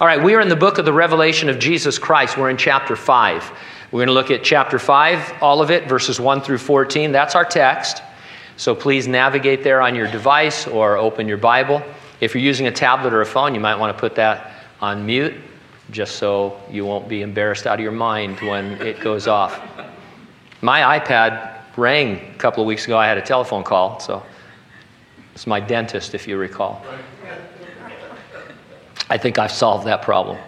All right, we are in the book of the Revelation of Jesus Christ. We're in chapter 5. We're going to look at chapter 5, all of it, verses 1 through 14. That's our text. So please navigate there on your device or open your Bible. If you're using a tablet or a phone, you might want to put that on mute just so you won't be embarrassed out of your mind when it goes off. My iPad rang a couple of weeks ago. I had a telephone call, so it's my dentist, if you recall. I think I've solved that problem.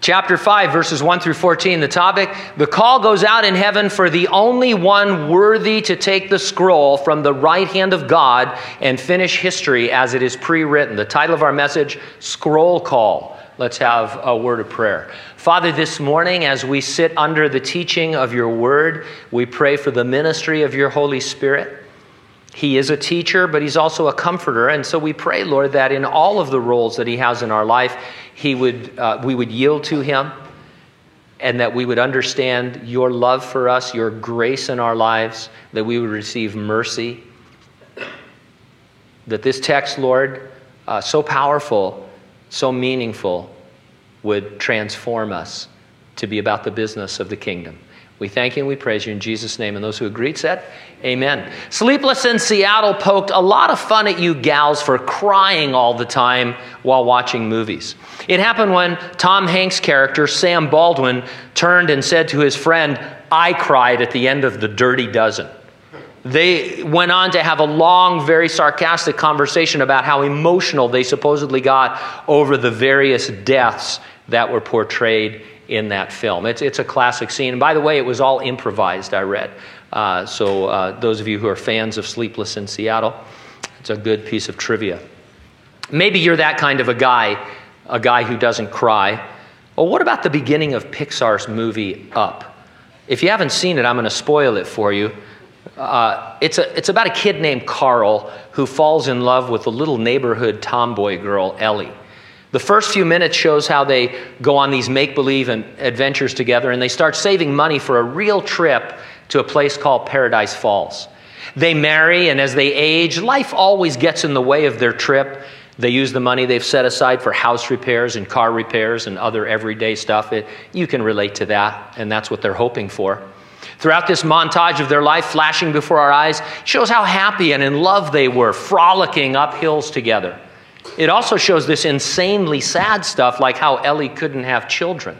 Chapter 5, verses 1 through 14, the topic The call goes out in heaven for the only one worthy to take the scroll from the right hand of God and finish history as it is pre written. The title of our message Scroll Call. Let's have a word of prayer. Father, this morning, as we sit under the teaching of your word, we pray for the ministry of your Holy Spirit. He is a teacher, but he's also a comforter. And so we pray, Lord, that in all of the roles that he has in our life, he would, uh, we would yield to him and that we would understand your love for us, your grace in our lives, that we would receive mercy. That this text, Lord, uh, so powerful, so meaningful, would transform us to be about the business of the kingdom. We thank you and we praise you in Jesus' name. And those who agreed said, Amen. Sleepless in Seattle poked a lot of fun at you gals for crying all the time while watching movies. It happened when Tom Hanks' character, Sam Baldwin, turned and said to his friend, I cried at the end of The Dirty Dozen. They went on to have a long, very sarcastic conversation about how emotional they supposedly got over the various deaths that were portrayed in that film. It's, it's a classic scene. And by the way, it was all improvised, I read. Uh, so, uh, those of you who are fans of Sleepless in Seattle, it's a good piece of trivia. Maybe you're that kind of a guy, a guy who doesn't cry. Well, what about the beginning of Pixar's movie Up? If you haven't seen it, I'm going to spoil it for you. Uh, it's, a, it's about a kid named Carl who falls in love with a little neighborhood tomboy girl, Ellie. The first few minutes shows how they go on these make believe adventures together and they start saving money for a real trip to a place called Paradise Falls. They marry, and as they age, life always gets in the way of their trip. They use the money they've set aside for house repairs and car repairs and other everyday stuff. It, you can relate to that, and that's what they're hoping for. Throughout this montage of their life flashing before our eyes shows how happy and in love they were, frolicking up hills together. It also shows this insanely sad stuff, like how Ellie couldn't have children.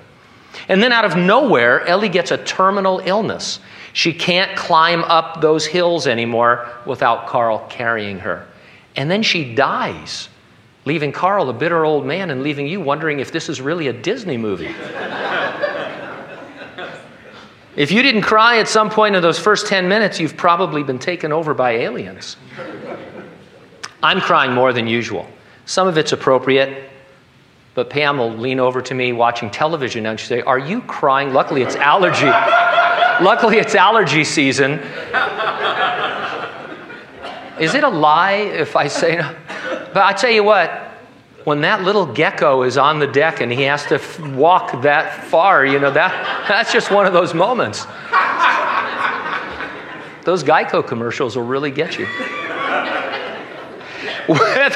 And then out of nowhere, Ellie gets a terminal illness. She can't climb up those hills anymore without Carl carrying her. And then she dies, leaving Carl a bitter old man and leaving you wondering if this is really a Disney movie. if you didn't cry at some point in those first 10 minutes, you've probably been taken over by aliens. I'm crying more than usual. Some of it's appropriate, but Pam will lean over to me watching television and she'll say, Are you crying? Luckily, it's allergy. Luckily, it's allergy season. Is it a lie if I say no? But I tell you what, when that little gecko is on the deck and he has to walk that far, you know, that, that's just one of those moments. Those Geico commercials will really get you.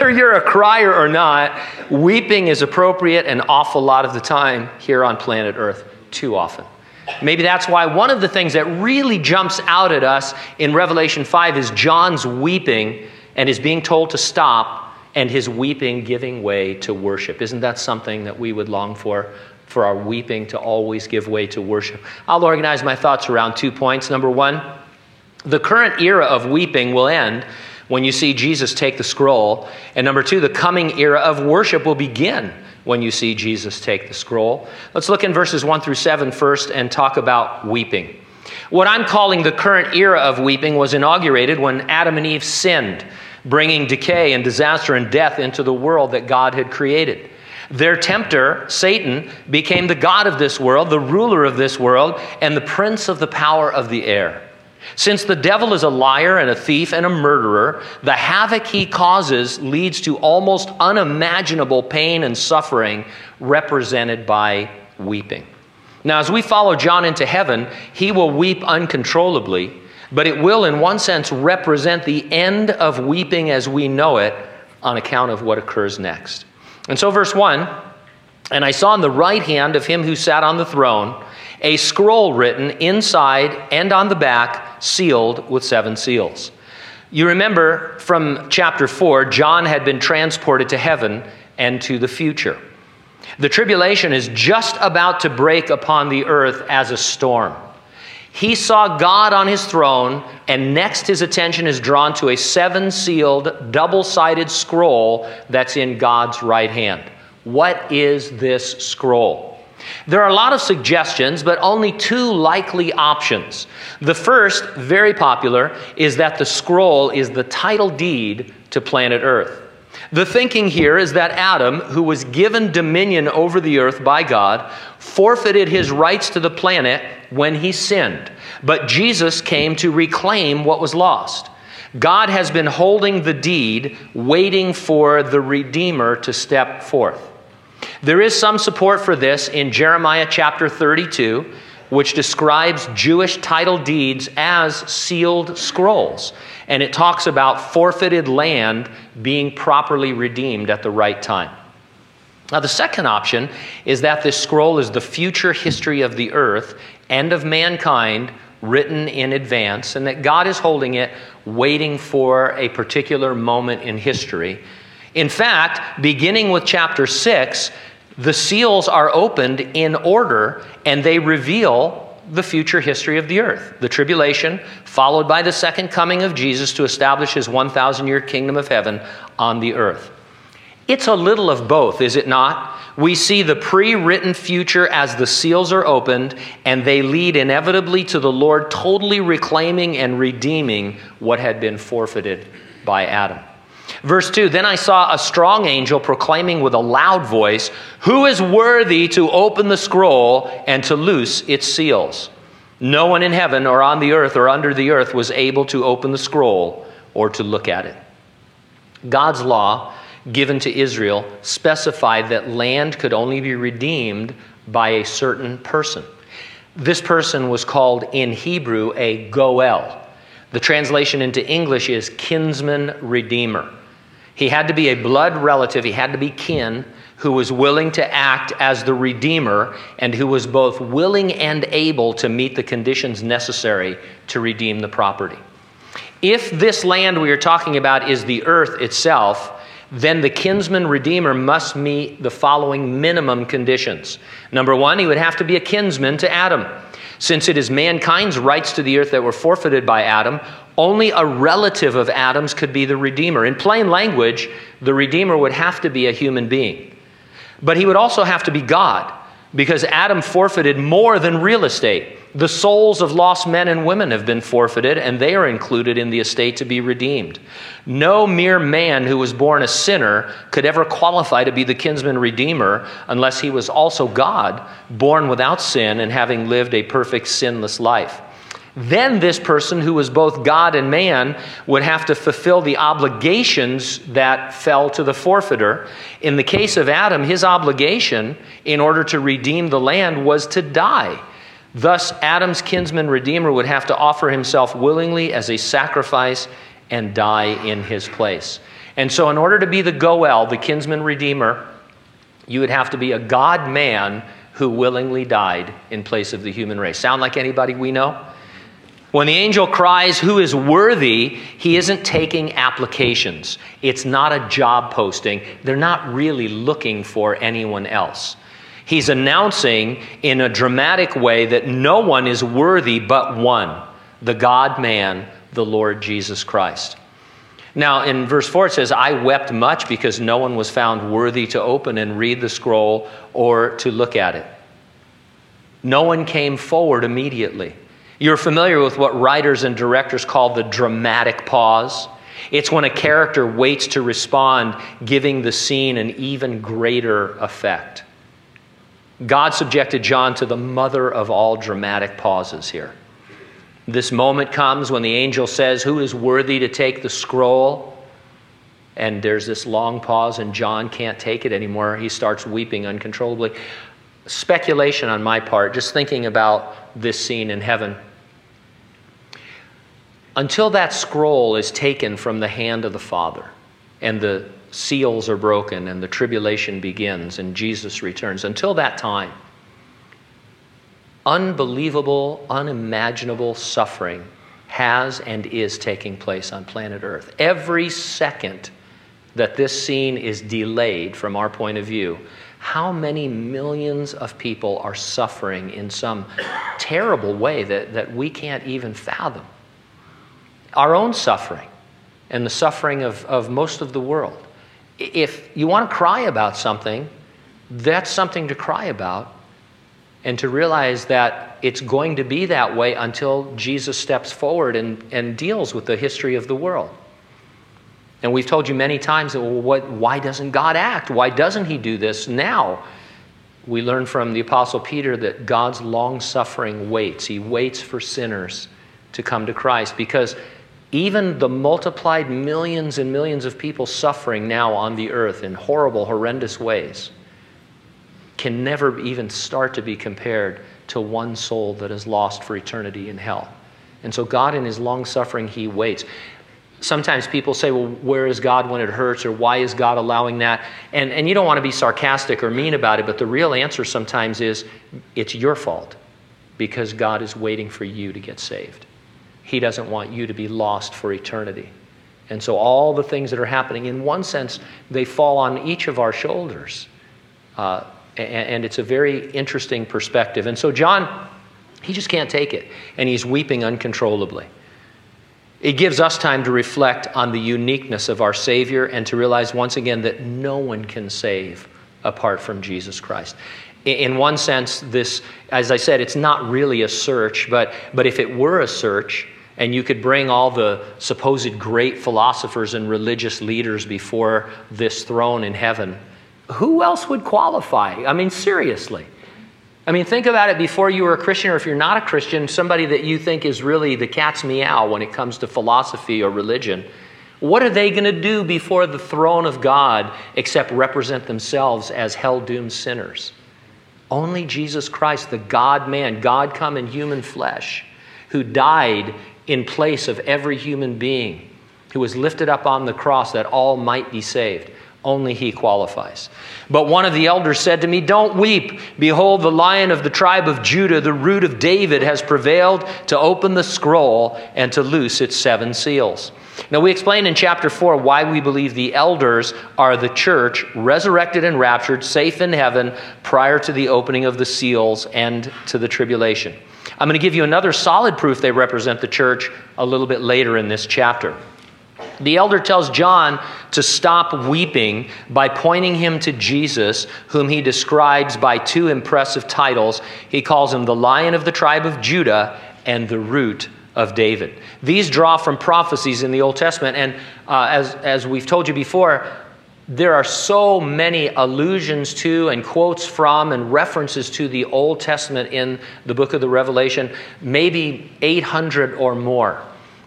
Whether you're a crier or not, weeping is appropriate an awful lot of the time here on planet Earth, too often. Maybe that's why one of the things that really jumps out at us in Revelation 5 is John's weeping and his being told to stop and his weeping giving way to worship. Isn't that something that we would long for? For our weeping to always give way to worship. I'll organize my thoughts around two points. Number one, the current era of weeping will end when you see Jesus take the scroll. And number two, the coming era of worship will begin when you see Jesus take the scroll. Let's look in verses 1 through 7 first and talk about weeping. What I'm calling the current era of weeping was inaugurated when Adam and Eve sinned, bringing decay and disaster and death into the world that God had created. Their tempter, Satan, became the God of this world, the ruler of this world, and the prince of the power of the air. Since the devil is a liar and a thief and a murderer, the havoc he causes leads to almost unimaginable pain and suffering represented by weeping. Now, as we follow John into heaven, he will weep uncontrollably, but it will, in one sense, represent the end of weeping as we know it on account of what occurs next. And so, verse 1 And I saw in the right hand of him who sat on the throne a scroll written inside and on the back, sealed with seven seals. You remember from chapter 4, John had been transported to heaven and to the future. The tribulation is just about to break upon the earth as a storm. He saw God on his throne, and next his attention is drawn to a seven sealed, double sided scroll that's in God's right hand. What is this scroll? There are a lot of suggestions, but only two likely options. The first, very popular, is that the scroll is the title deed to planet Earth. The thinking here is that Adam, who was given dominion over the earth by God, forfeited his rights to the planet when he sinned. But Jesus came to reclaim what was lost. God has been holding the deed, waiting for the Redeemer to step forth. There is some support for this in Jeremiah chapter 32, which describes Jewish title deeds as sealed scrolls. And it talks about forfeited land being properly redeemed at the right time. Now, the second option is that this scroll is the future history of the earth and of mankind written in advance, and that God is holding it, waiting for a particular moment in history. In fact, beginning with chapter 6, the seals are opened in order and they reveal the future history of the earth the tribulation, followed by the second coming of Jesus to establish his 1,000 year kingdom of heaven on the earth. It's a little of both, is it not? We see the pre written future as the seals are opened, and they lead inevitably to the Lord totally reclaiming and redeeming what had been forfeited by Adam. Verse 2 Then I saw a strong angel proclaiming with a loud voice, Who is worthy to open the scroll and to loose its seals? No one in heaven or on the earth or under the earth was able to open the scroll or to look at it. God's law given to Israel specified that land could only be redeemed by a certain person. This person was called in Hebrew a Goel. The translation into English is kinsman redeemer. He had to be a blood relative, he had to be kin who was willing to act as the redeemer and who was both willing and able to meet the conditions necessary to redeem the property. If this land we are talking about is the earth itself, then the kinsman redeemer must meet the following minimum conditions. Number one, he would have to be a kinsman to Adam. Since it is mankind's rights to the earth that were forfeited by Adam, only a relative of Adam's could be the Redeemer. In plain language, the Redeemer would have to be a human being. But he would also have to be God, because Adam forfeited more than real estate. The souls of lost men and women have been forfeited, and they are included in the estate to be redeemed. No mere man who was born a sinner could ever qualify to be the kinsman redeemer unless he was also God, born without sin and having lived a perfect sinless life. Then this person, who was both God and man, would have to fulfill the obligations that fell to the forfeiter. In the case of Adam, his obligation in order to redeem the land was to die. Thus, Adam's kinsman redeemer would have to offer himself willingly as a sacrifice and die in his place. And so, in order to be the Goel, the kinsman redeemer, you would have to be a God man who willingly died in place of the human race. Sound like anybody we know? When the angel cries, Who is worthy? he isn't taking applications. It's not a job posting. They're not really looking for anyone else. He's announcing in a dramatic way that no one is worthy but one the God man, the Lord Jesus Christ. Now, in verse 4, it says, I wept much because no one was found worthy to open and read the scroll or to look at it. No one came forward immediately. You're familiar with what writers and directors call the dramatic pause. It's when a character waits to respond, giving the scene an even greater effect. God subjected John to the mother of all dramatic pauses here. This moment comes when the angel says, Who is worthy to take the scroll? And there's this long pause, and John can't take it anymore. He starts weeping uncontrollably. Speculation on my part, just thinking about this scene in heaven. Until that scroll is taken from the hand of the Father, and the seals are broken and the tribulation begins and Jesus returns. Until that time, unbelievable, unimaginable suffering has and is taking place on planet Earth. Every second that this scene is delayed from our point of view, how many millions of people are suffering in some terrible way that, that we can't even fathom? Our own suffering and the suffering of, of most of the world. If you want to cry about something, that's something to cry about and to realize that it's going to be that way until Jesus steps forward and, and deals with the history of the world. And we've told you many times that, well, what, why doesn't God act? Why doesn't He do this now? We learn from the Apostle Peter that God's long suffering waits. He waits for sinners to come to Christ because even the multiplied millions and millions of people suffering now on the earth in horrible, horrendous ways can never even start to be compared to one soul that is lost for eternity in hell. And so, God, in His long suffering, He waits. Sometimes people say, well, where is God when it hurts, or why is God allowing that? And, and you don't want to be sarcastic or mean about it, but the real answer sometimes is it's your fault because God is waiting for you to get saved. He doesn't want you to be lost for eternity. And so, all the things that are happening, in one sense, they fall on each of our shoulders. Uh, and it's a very interesting perspective. And so, John, he just can't take it, and he's weeping uncontrollably. It gives us time to reflect on the uniqueness of our Savior and to realize once again that no one can save apart from Jesus Christ. In one sense, this, as I said, it's not really a search, but, but if it were a search, and you could bring all the supposed great philosophers and religious leaders before this throne in heaven, who else would qualify? I mean, seriously. I mean, think about it before you were a Christian, or if you're not a Christian, somebody that you think is really the cat's meow when it comes to philosophy or religion. What are they going to do before the throne of God except represent themselves as hell doomed sinners? Only Jesus Christ, the God man, God come in human flesh, who died in place of every human being, who was lifted up on the cross that all might be saved. Only he qualifies. But one of the elders said to me, Don't weep. Behold, the lion of the tribe of Judah, the root of David, has prevailed to open the scroll and to loose its seven seals. Now, we explained in chapter 4 why we believe the elders are the church, resurrected and raptured, safe in heaven prior to the opening of the seals and to the tribulation. I'm going to give you another solid proof they represent the church a little bit later in this chapter. The elder tells John to stop weeping by pointing him to Jesus, whom he describes by two impressive titles. He calls him the Lion of the tribe of Judah and the Root of David. These draw from prophecies in the Old Testament, and uh, as, as we've told you before, there are so many allusions to and quotes from and references to the Old Testament in the book of the Revelation, maybe 800 or more.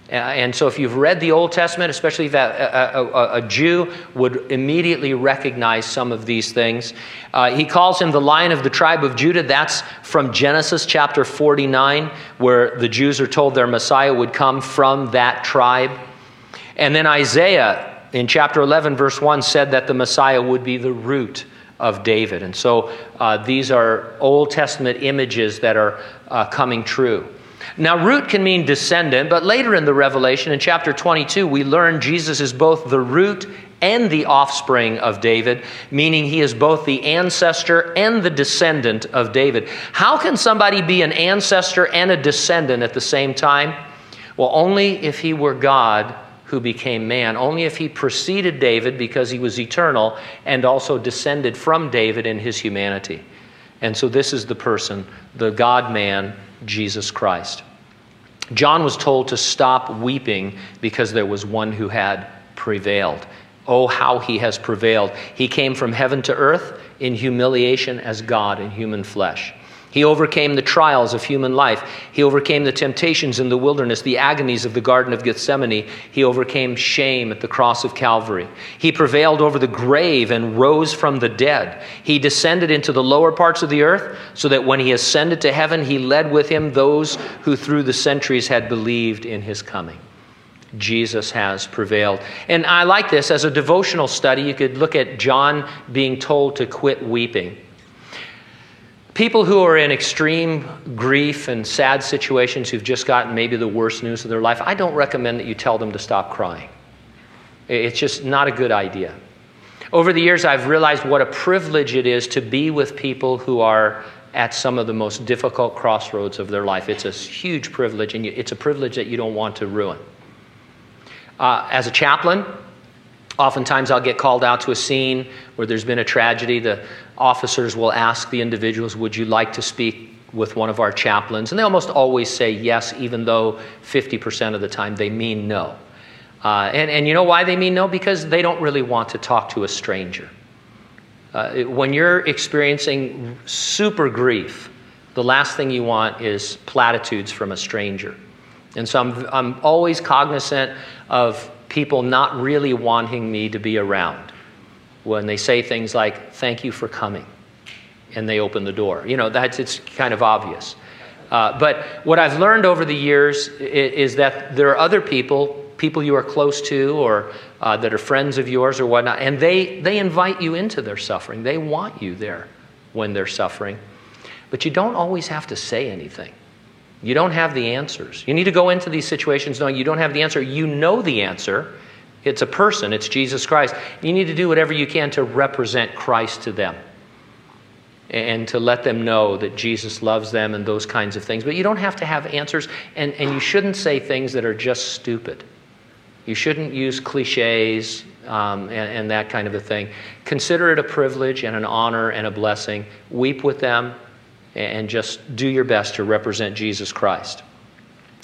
Uh, and so, if you've read the Old Testament, especially if a, a, a, a Jew would immediately recognize some of these things. Uh, he calls him the lion of the tribe of Judah. That's from Genesis chapter 49, where the Jews are told their Messiah would come from that tribe. And then Isaiah in chapter 11, verse 1, said that the Messiah would be the root of David. And so, uh, these are Old Testament images that are uh, coming true. Now, root can mean descendant, but later in the Revelation, in chapter 22, we learn Jesus is both the root and the offspring of David, meaning he is both the ancestor and the descendant of David. How can somebody be an ancestor and a descendant at the same time? Well, only if he were God who became man, only if he preceded David because he was eternal and also descended from David in his humanity. And so this is the person, the God man, Jesus Christ. John was told to stop weeping because there was one who had prevailed. Oh, how he has prevailed. He came from heaven to earth in humiliation as God in human flesh. He overcame the trials of human life. He overcame the temptations in the wilderness, the agonies of the Garden of Gethsemane. He overcame shame at the cross of Calvary. He prevailed over the grave and rose from the dead. He descended into the lower parts of the earth so that when he ascended to heaven, he led with him those who through the centuries had believed in his coming. Jesus has prevailed. And I like this as a devotional study. You could look at John being told to quit weeping. People who are in extreme grief and sad situations who've just gotten maybe the worst news of their life, I don't recommend that you tell them to stop crying. It's just not a good idea. Over the years, I've realized what a privilege it is to be with people who are at some of the most difficult crossroads of their life. It's a huge privilege, and it's a privilege that you don't want to ruin. Uh, as a chaplain, oftentimes I'll get called out to a scene where there's been a tragedy. The officers will ask the individuals, Would you like to speak with one of our chaplains? And they almost always say yes, even though 50% of the time they mean no. Uh, and, and you know why they mean no? Because they don't really want to talk to a stranger. Uh, when you're experiencing super grief, the last thing you want is platitudes from a stranger. And so I'm, I'm always cognizant of people not really wanting me to be around when they say things like, Thank you for coming, and they open the door. You know, that's it's kind of obvious. Uh, but what I've learned over the years is, is, that there are other people, people you are close to or uh, that are friends of yours or whatnot, and they, they invite you into their suffering. They want you there when they're suffering. But you don't always have to say anything. You don't have the answers. You need to go into these situations knowing you don't have the answer. You know the answer. It's a person, it's Jesus Christ. You need to do whatever you can to represent Christ to them and to let them know that Jesus loves them and those kinds of things. But you don't have to have answers, and, and you shouldn't say things that are just stupid. You shouldn't use cliches um, and, and that kind of a thing. Consider it a privilege and an honor and a blessing. Weep with them, and just do your best to represent Jesus Christ.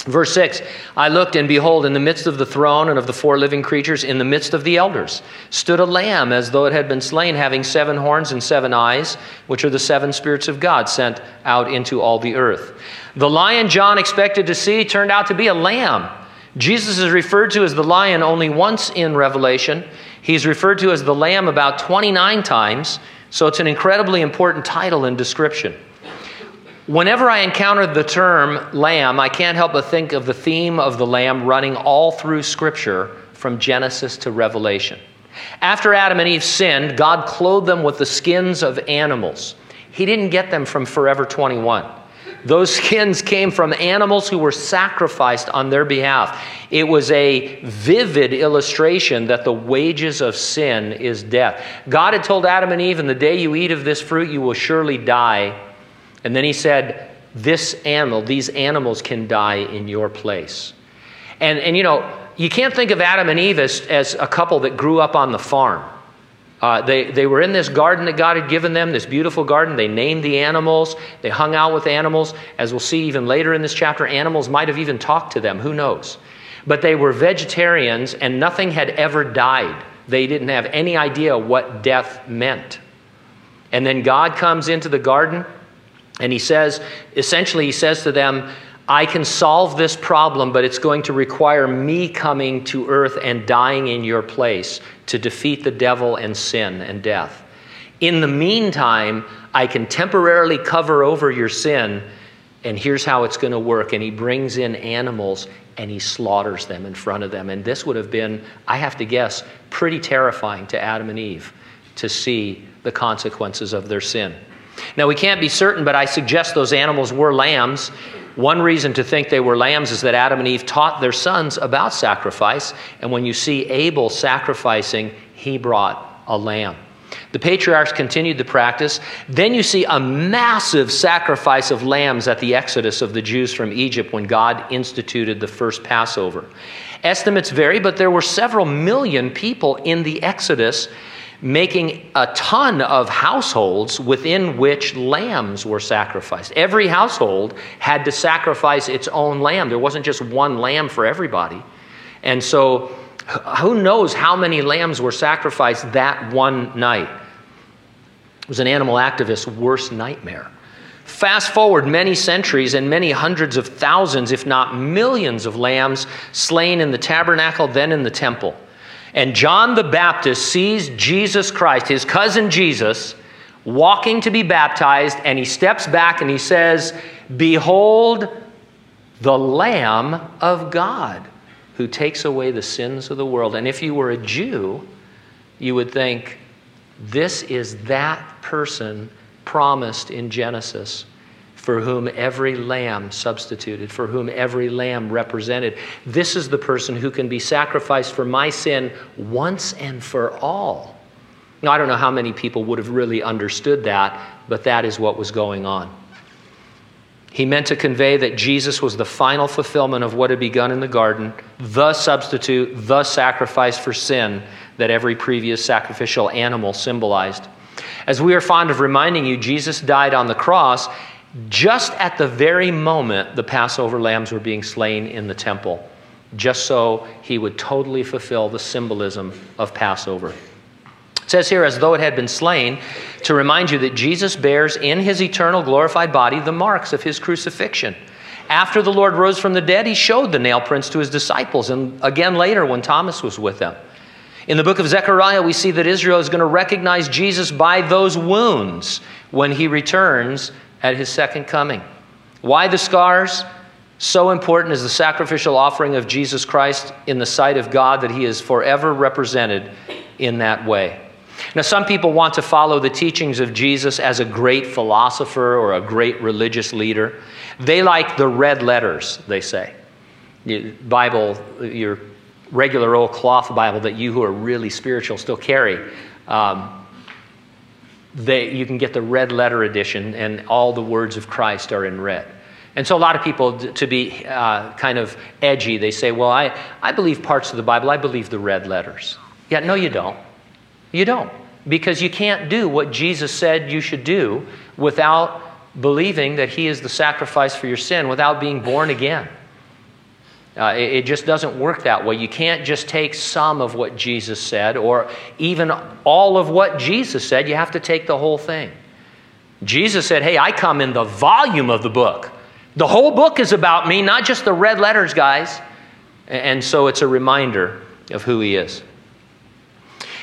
Verse 6 I looked, and behold, in the midst of the throne and of the four living creatures, in the midst of the elders, stood a lamb as though it had been slain, having seven horns and seven eyes, which are the seven spirits of God sent out into all the earth. The lion John expected to see turned out to be a lamb. Jesus is referred to as the lion only once in Revelation. He's referred to as the lamb about 29 times, so it's an incredibly important title and description. Whenever I encounter the term lamb, I can't help but think of the theme of the lamb running all through Scripture from Genesis to Revelation. After Adam and Eve sinned, God clothed them with the skins of animals. He didn't get them from Forever 21. Those skins came from animals who were sacrificed on their behalf. It was a vivid illustration that the wages of sin is death. God had told Adam and Eve, In the day you eat of this fruit, you will surely die. And then he said, This animal, these animals can die in your place. And, and you know, you can't think of Adam and Eve as, as a couple that grew up on the farm. Uh, they, they were in this garden that God had given them, this beautiful garden. They named the animals. They hung out with animals. As we'll see even later in this chapter, animals might have even talked to them. Who knows? But they were vegetarians and nothing had ever died. They didn't have any idea what death meant. And then God comes into the garden and he says, essentially, he says to them, I can solve this problem, but it's going to require me coming to earth and dying in your place to defeat the devil and sin and death. In the meantime, I can temporarily cover over your sin, and here's how it's going to work. And he brings in animals and he slaughters them in front of them. And this would have been, I have to guess, pretty terrifying to Adam and Eve to see the consequences of their sin. Now, we can't be certain, but I suggest those animals were lambs. One reason to think they were lambs is that Adam and Eve taught their sons about sacrifice, and when you see Abel sacrificing, he brought a lamb. The patriarchs continued the practice. Then you see a massive sacrifice of lambs at the exodus of the Jews from Egypt when God instituted the first Passover. Estimates vary, but there were several million people in the exodus making a ton of households within which lambs were sacrificed. Every household had to sacrifice its own lamb. There wasn't just one lamb for everybody. And so, who knows how many lambs were sacrificed that one night? It was an animal activist's worst nightmare. Fast forward many centuries and many hundreds of thousands, if not millions, of lambs slain in the tabernacle, then in the temple. And John the Baptist sees Jesus Christ, his cousin Jesus, walking to be baptized, and he steps back and he says, Behold the Lamb of God who takes away the sins of the world. And if you were a Jew, you would think, this is that person promised in Genesis for whom every lamb substituted, for whom every lamb represented. This is the person who can be sacrificed for my sin once and for all. Now, I don't know how many people would have really understood that, but that is what was going on. He meant to convey that Jesus was the final fulfillment of what had begun in the garden, the substitute, the sacrifice for sin that every previous sacrificial animal symbolized. As we are fond of reminding you, Jesus died on the cross just at the very moment the Passover lambs were being slain in the temple, just so he would totally fulfill the symbolism of Passover. It says here, as though it had been slain, to remind you that Jesus bears in his eternal glorified body the marks of his crucifixion. After the Lord rose from the dead, he showed the nail prints to his disciples, and again later when Thomas was with them. In the book of Zechariah, we see that Israel is going to recognize Jesus by those wounds when he returns at his second coming. Why the scars? So important is the sacrificial offering of Jesus Christ in the sight of God that he is forever represented in that way. Now, some people want to follow the teachings of Jesus as a great philosopher or a great religious leader. They like the red letters, they say. The Bible, your regular old cloth Bible that you who are really spiritual still carry. Um, they, you can get the red letter edition, and all the words of Christ are in red. And so, a lot of people, to be uh, kind of edgy, they say, Well, I, I believe parts of the Bible, I believe the red letters. Yeah, no, you don't. You don't. Because you can't do what Jesus said you should do without believing that He is the sacrifice for your sin, without being born again. Uh, it, it, just doesn't work that way. You can't just take some of what Jesus said or even all of what Jesus said. You have to take the whole thing. Jesus said, Hey, I come in the volume of the book. The whole book is about me, not just the red letters, guys. And so it's a reminder of who He is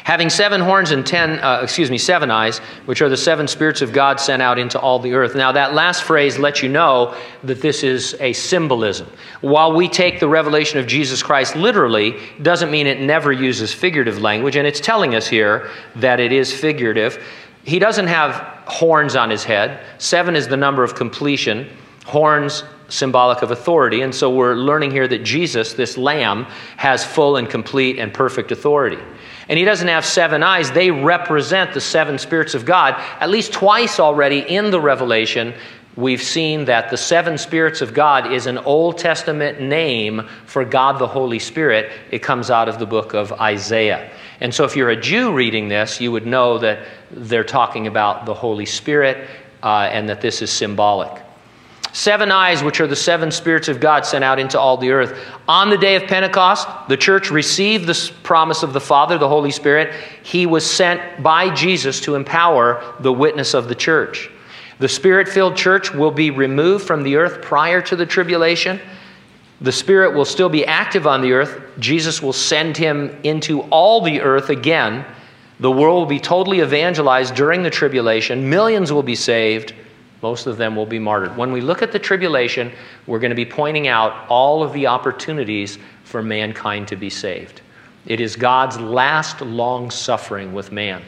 having seven horns and ten, uh, excuse me, seven eyes, which are the seven spirits of God sent out into all the earth. Now, that last phrase lets you know that this is a symbolism. While we take the revelation of Jesus Christ literally, doesn't mean it never uses figurative language, and it's telling us here that it is figurative. He doesn't have horns on his head. Seven is the number of completion. Horns symbolic of authority. And so we're learning here that Jesus, this lamb, has full and complete and perfect authority. And he doesn't have seven eyes. They represent the seven spirits of God. At least twice already in the Revelation, we've seen that the seven spirits of God is an Old Testament name for God the Holy Spirit. It comes out of the book of Isaiah. And so if you're a Jew reading this, you would know that they're talking about the Holy Spirit uh, and that this is symbolic. Seven eyes, which are the seven spirits of God sent out into all the earth. On the day of Pentecost, the church received the promise of the Father, the Holy Spirit. He was sent by Jesus to empower the witness of the church. The spirit filled church will be removed from the earth prior to the tribulation. The Spirit will still be active on the earth. Jesus will send him into all the earth again. The world will be totally evangelized during the tribulation. Millions will be saved. Most of them will be martyred. When we look at the tribulation, we're going to be pointing out all of the opportunities for mankind to be saved. It is God's last long suffering with man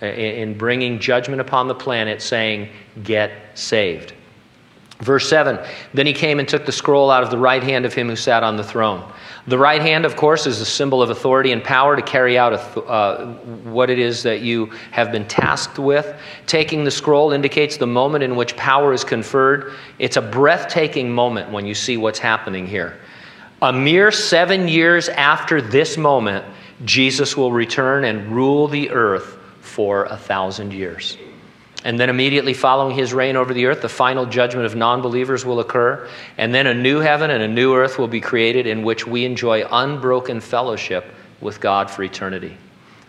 in bringing judgment upon the planet, saying, Get saved. Verse 7 Then he came and took the scroll out of the right hand of him who sat on the throne. The right hand, of course, is a symbol of authority and power to carry out uh, what it is that you have been tasked with. Taking the scroll indicates the moment in which power is conferred. It's a breathtaking moment when you see what's happening here. A mere seven years after this moment, Jesus will return and rule the earth for a thousand years. And then immediately following his reign over the earth, the final judgment of non believers will occur. And then a new heaven and a new earth will be created in which we enjoy unbroken fellowship with God for eternity.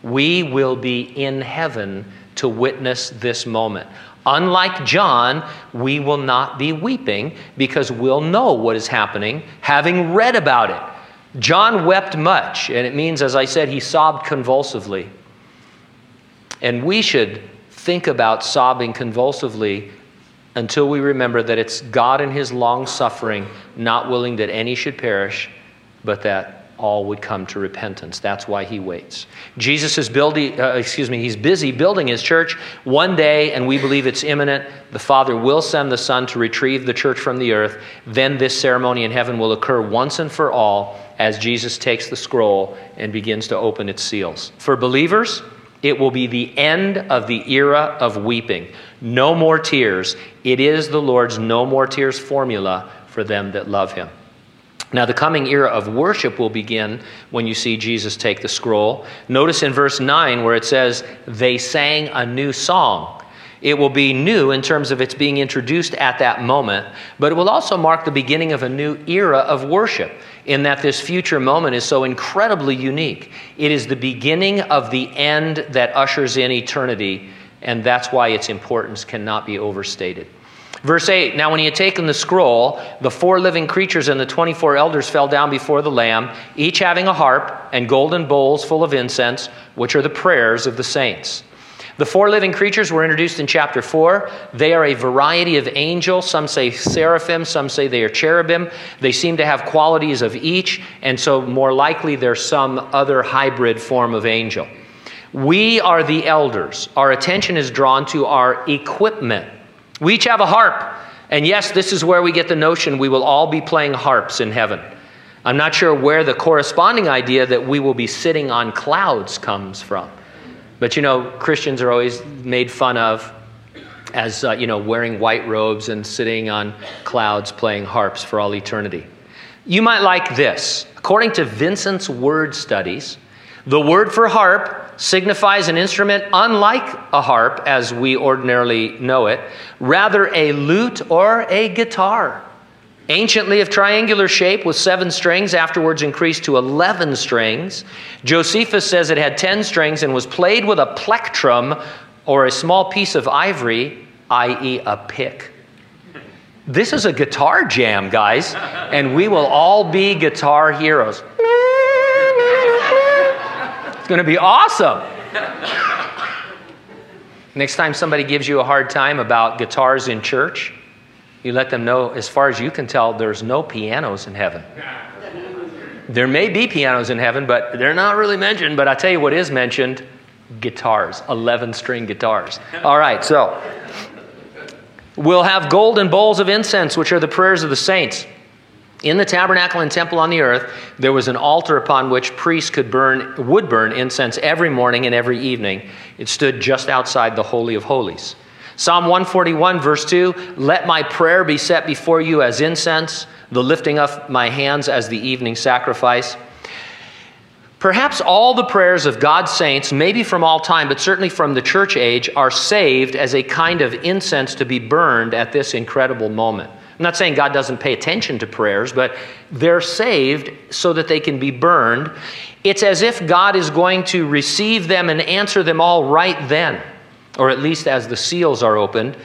We will be in heaven to witness this moment. Unlike John, we will not be weeping because we'll know what is happening, having read about it. John wept much, and it means, as I said, he sobbed convulsively. And we should think about sobbing convulsively until we remember that it's God in His long suffering, not willing that any should perish, but that all would come to repentance. That's why he waits. Jesus is building, uh, excuse me, he's busy building his church. One day, and we believe it's imminent, the Father will send the Son to retrieve the church from the earth. Then this ceremony in heaven will occur once and for all as Jesus takes the scroll and begins to open its seals. For believers, it will be the end of the era of weeping. No more tears. It is the Lord's no more tears formula for them that love him. Now, the coming era of worship will begin when you see Jesus take the scroll. Notice in verse 9 where it says, They sang a new song. It will be new in terms of its being introduced at that moment, but it will also mark the beginning of a new era of worship in that this future moment is so incredibly unique. It is the beginning of the end that ushers in eternity, and that's why its importance cannot be overstated. Verse 8 Now, when he had taken the scroll, the four living creatures and the 24 elders fell down before the Lamb, each having a harp and golden bowls full of incense, which are the prayers of the saints. The four living creatures were introduced in chapter 4. They are a variety of angels. Some say seraphim, some say they are cherubim. They seem to have qualities of each, and so more likely they're some other hybrid form of angel. We are the elders. Our attention is drawn to our equipment we each have a harp. And yes, this is where we get the notion we will all be playing harps in heaven. I'm not sure where the corresponding idea that we will be sitting on clouds comes from. But you know, Christians are always made fun of as, uh, you know, wearing white robes and sitting on clouds playing harps for all eternity. You might like this. According to Vincent's word studies, the word for harp signifies an instrument unlike a harp as we ordinarily know it, rather a lute or a guitar. Anciently of triangular shape with seven strings, afterwards increased to 11 strings. Josephus says it had 10 strings and was played with a plectrum or a small piece of ivory, i.e., a pick. This is a guitar jam, guys, and we will all be guitar heroes. It's going to be awesome. Next time somebody gives you a hard time about guitars in church, you let them know, as far as you can tell, there's no pianos in heaven. There may be pianos in heaven, but they're not really mentioned. But I tell you what is mentioned guitars, 11 string guitars. All right, so we'll have golden bowls of incense, which are the prayers of the saints. In the tabernacle and temple on the earth, there was an altar upon which priests could burn, would burn incense every morning and every evening. It stood just outside the Holy of Holies. Psalm 141, verse 2 Let my prayer be set before you as incense, the lifting of my hands as the evening sacrifice. Perhaps all the prayers of God's saints, maybe from all time, but certainly from the church age, are saved as a kind of incense to be burned at this incredible moment. I'm not saying God doesn't pay attention to prayers, but they're saved so that they can be burned. It's as if God is going to receive them and answer them all right then, or at least as the seals are opened.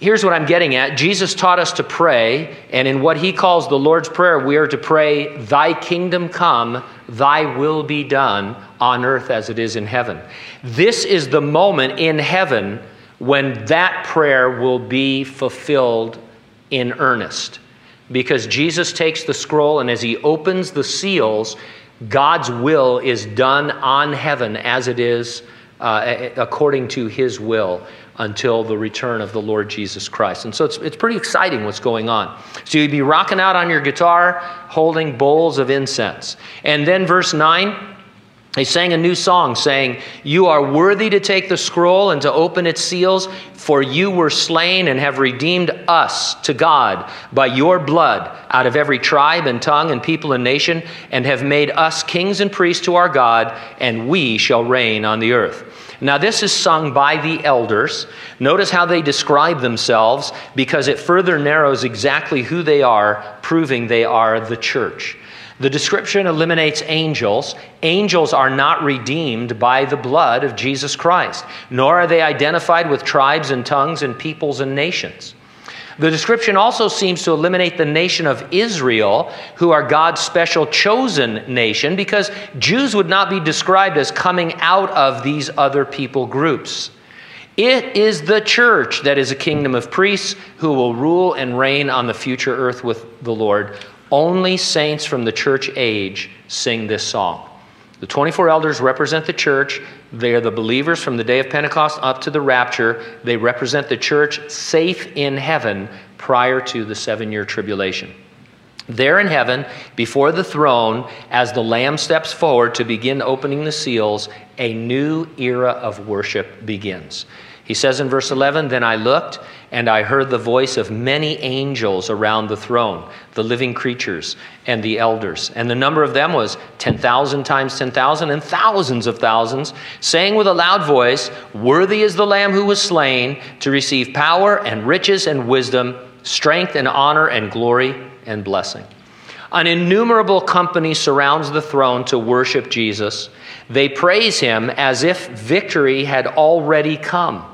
Here's what I'm getting at Jesus taught us to pray, and in what he calls the Lord's Prayer, we are to pray, Thy kingdom come, Thy will be done on earth as it is in heaven. This is the moment in heaven when that prayer will be fulfilled in earnest. Because Jesus takes the scroll, and as he opens the seals, God's will is done on heaven as it is uh, according to his will until the return of the Lord Jesus Christ. And so it's, it's pretty exciting what's going on. So you'd be rocking out on your guitar, holding bowls of incense. And then verse 9 they sang a new song saying, You are worthy to take the scroll and to open its seals, for you were slain and have redeemed us to God by your blood out of every tribe and tongue and people and nation, and have made us kings and priests to our God, and we shall reign on the earth. Now, this is sung by the elders. Notice how they describe themselves because it further narrows exactly who they are, proving they are the church. The description eliminates angels. Angels are not redeemed by the blood of Jesus Christ, nor are they identified with tribes and tongues and peoples and nations. The description also seems to eliminate the nation of Israel, who are God's special chosen nation, because Jews would not be described as coming out of these other people groups. It is the church that is a kingdom of priests who will rule and reign on the future earth with the Lord only saints from the church age sing this song. The 24 elders represent the church. They are the believers from the day of Pentecost up to the rapture. They represent the church safe in heaven prior to the seven year tribulation. There in heaven, before the throne, as the Lamb steps forward to begin opening the seals, a new era of worship begins. He says in verse 11, Then I looked, and I heard the voice of many angels around the throne, the living creatures and the elders. And the number of them was 10,000 times 10,000 and thousands of thousands, saying with a loud voice, Worthy is the Lamb who was slain to receive power and riches and wisdom, strength and honor and glory and blessing. An innumerable company surrounds the throne to worship Jesus. They praise him as if victory had already come.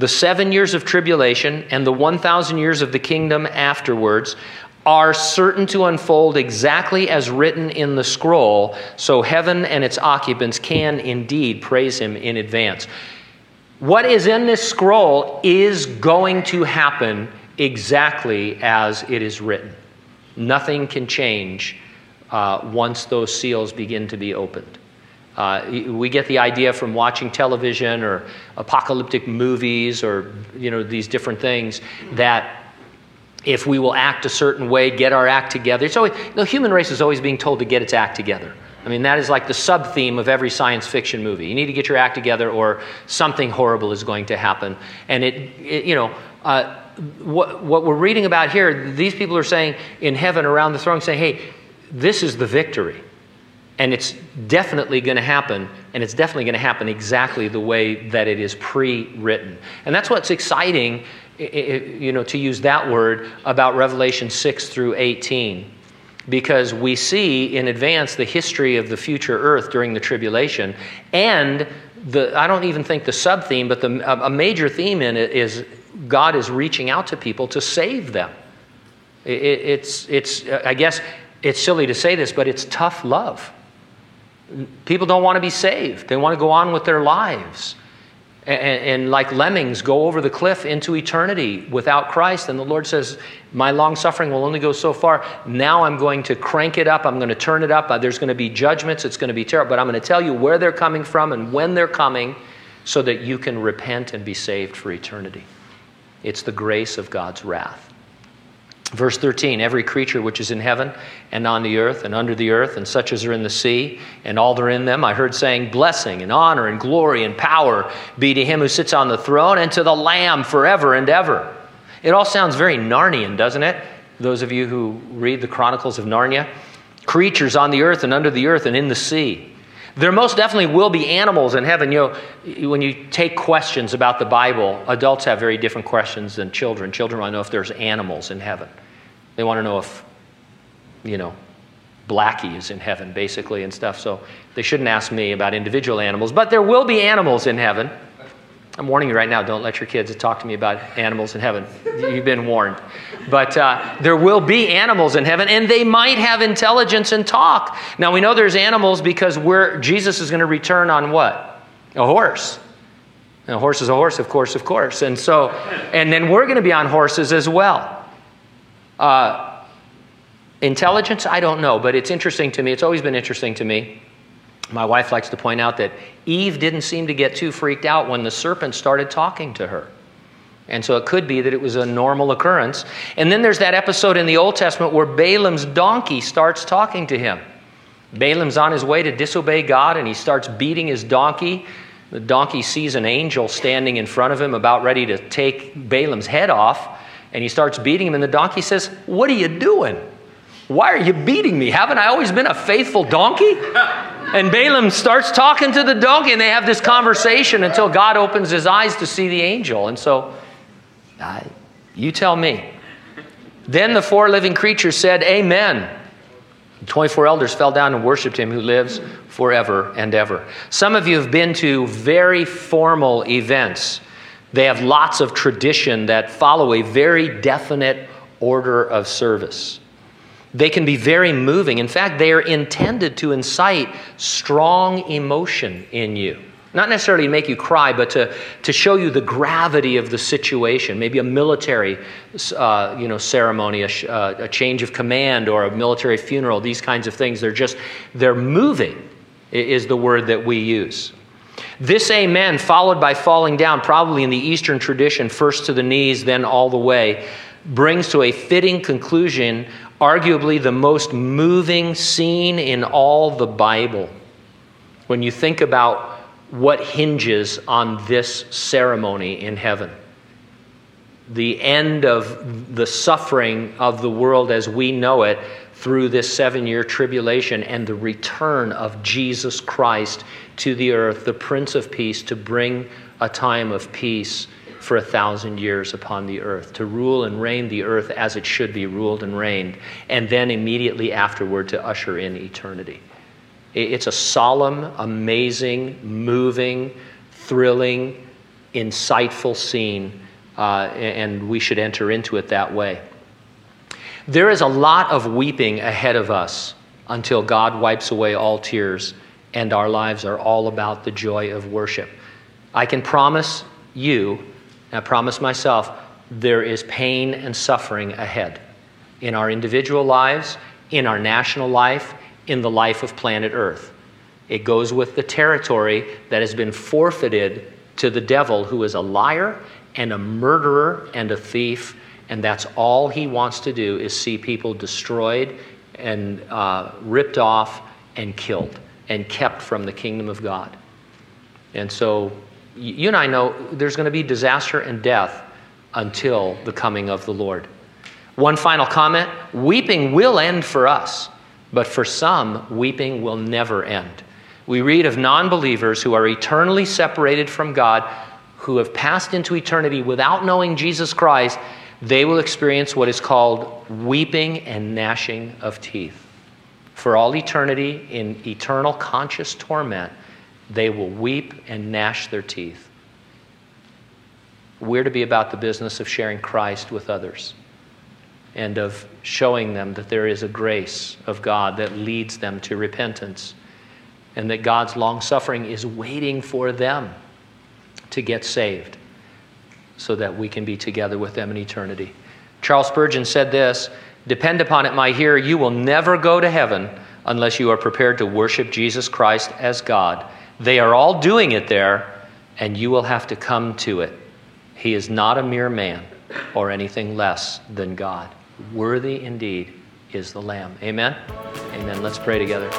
The seven years of tribulation and the 1,000 years of the kingdom afterwards are certain to unfold exactly as written in the scroll, so heaven and its occupants can indeed praise him in advance. What is in this scroll is going to happen exactly as it is written. Nothing can change uh, once those seals begin to be opened. Uh, we get the idea from watching television or apocalyptic movies or you know these different things that if we will act a certain way, get our act together. It's always, the human race is always being told to get its act together. I mean, that is like the sub theme of every science fiction movie. You need to get your act together, or something horrible is going to happen. And it, it you know, uh, what, what we're reading about here, these people are saying in heaven around the throne, saying, hey, this is the victory. And it's definitely going to happen, and it's definitely going to happen exactly the way that it is pre written. And that's what's exciting, you know, to use that word about Revelation 6 through 18 because we see in advance the history of the future earth during the tribulation and the i don't even think the sub theme but the, a major theme in it is God is reaching out to people to save them. It, it's, it's, I guess it's silly to say this, but it's tough love. People don't want to be saved, they want to go on with their lives. And, and, like lemmings, go over the cliff into eternity without Christ. And the Lord says, My long suffering will only go so far. Now I'm going to crank it up. I'm going to turn it up. Uh, there's going to be judgments. It's going to be terrible. But I'm going to tell you where they're coming from and when they're coming so that you can repent and be saved for eternity. It's the grace of God's wrath. Verse 13 Every creature which is in heaven and on the earth and under the earth, and such as are in the sea, and all that are in them, I heard saying, Blessing and honor and glory and power be to him who sits on the throne and to the Lamb forever and ever. It all sounds very Narnian, doesn't it? Those of you who read the Chronicles of Narnia. Creatures on the earth and under the earth and in the sea. There most definitely will be animals in heaven. You know, when you take questions about the Bible, adults have very different questions than children. Children want to know if there's animals in heaven. They want to know if, you know, Blackie is in heaven, basically, and stuff. So they shouldn't ask me about individual animals, but there will be animals in heaven. I'm warning you right now, don't let your kids talk to me about animals in heaven. You've been warned. But uh, there will be animals in heaven, and they might have intelligence and talk. Now, we know there's animals because we're, Jesus is going to return on what? A horse. And a horse is a horse, of course, of course. And so, and then we're going to be on horses as well. Uh, intelligence, I don't know, but it's interesting to me. It's always been interesting to me my wife likes to point out that Eve didn't seem to get too freaked out when the serpent started talking to her. And so it could be that it was a normal occurrence. And then there's that episode in the Old Testament where Balaam's donkey starts talking to him. Balaam's on his way to disobey God and he starts beating his donkey. The donkey sees an angel standing in front of him about ready to take Balaam's head off. And he starts beating him, and the donkey says, What are you doing? Why are you beating me? Haven't I always been a faithful donkey? And Balaam starts talking to the donkey, and they have this conversation until God opens his eyes to see the angel. And so, you tell me. Then the four living creatures said, Amen. The 24 elders fell down and worshiped him who lives forever and ever. Some of you have been to very formal events. They have lots of tradition that follow a very definite order of service. They can be very moving. In fact, they are intended to incite strong emotion in you. Not necessarily to make you cry, but to, to show you the gravity of the situation. Maybe a military uh, you know, ceremony, a, uh, a change of command, or a military funeral, these kinds of things. They're just, they're moving, is the word that we use. This amen, followed by falling down, probably in the Eastern tradition, first to the knees, then all the way, brings to a fitting conclusion, arguably the most moving scene in all the Bible. When you think about what hinges on this ceremony in heaven. The end of the suffering of the world as we know it through this seven year tribulation and the return of Jesus Christ to the earth, the Prince of Peace, to bring a time of peace for a thousand years upon the earth, to rule and reign the earth as it should be ruled and reigned, and then immediately afterward to usher in eternity. It's a solemn, amazing, moving, thrilling, insightful scene, uh, and we should enter into it that way. There is a lot of weeping ahead of us until God wipes away all tears and our lives are all about the joy of worship. I can promise you, I promise myself, there is pain and suffering ahead in our individual lives, in our national life, in the life of planet Earth. It goes with the territory that has been forfeited to the devil, who is a liar and a murderer and a thief, and that's all he wants to do is see people destroyed and uh, ripped off and killed and kept from the kingdom of God. And so you and I know there's going to be disaster and death until the coming of the Lord. One final comment weeping will end for us. But for some, weeping will never end. We read of non believers who are eternally separated from God, who have passed into eternity without knowing Jesus Christ. They will experience what is called weeping and gnashing of teeth. For all eternity, in eternal conscious torment, they will weep and gnash their teeth. We're to be about the business of sharing Christ with others and of showing them that there is a grace of God that leads them to repentance and that God's long suffering is waiting for them to get saved so that we can be together with them in eternity. Charles Spurgeon said this Depend upon it, my hearer, you will never go to heaven unless you are prepared to worship Jesus Christ as God. They are all doing it there, and you will have to come to it. He is not a mere man or anything less than God. Worthy indeed is the Lamb. Amen? Amen. Let's pray together.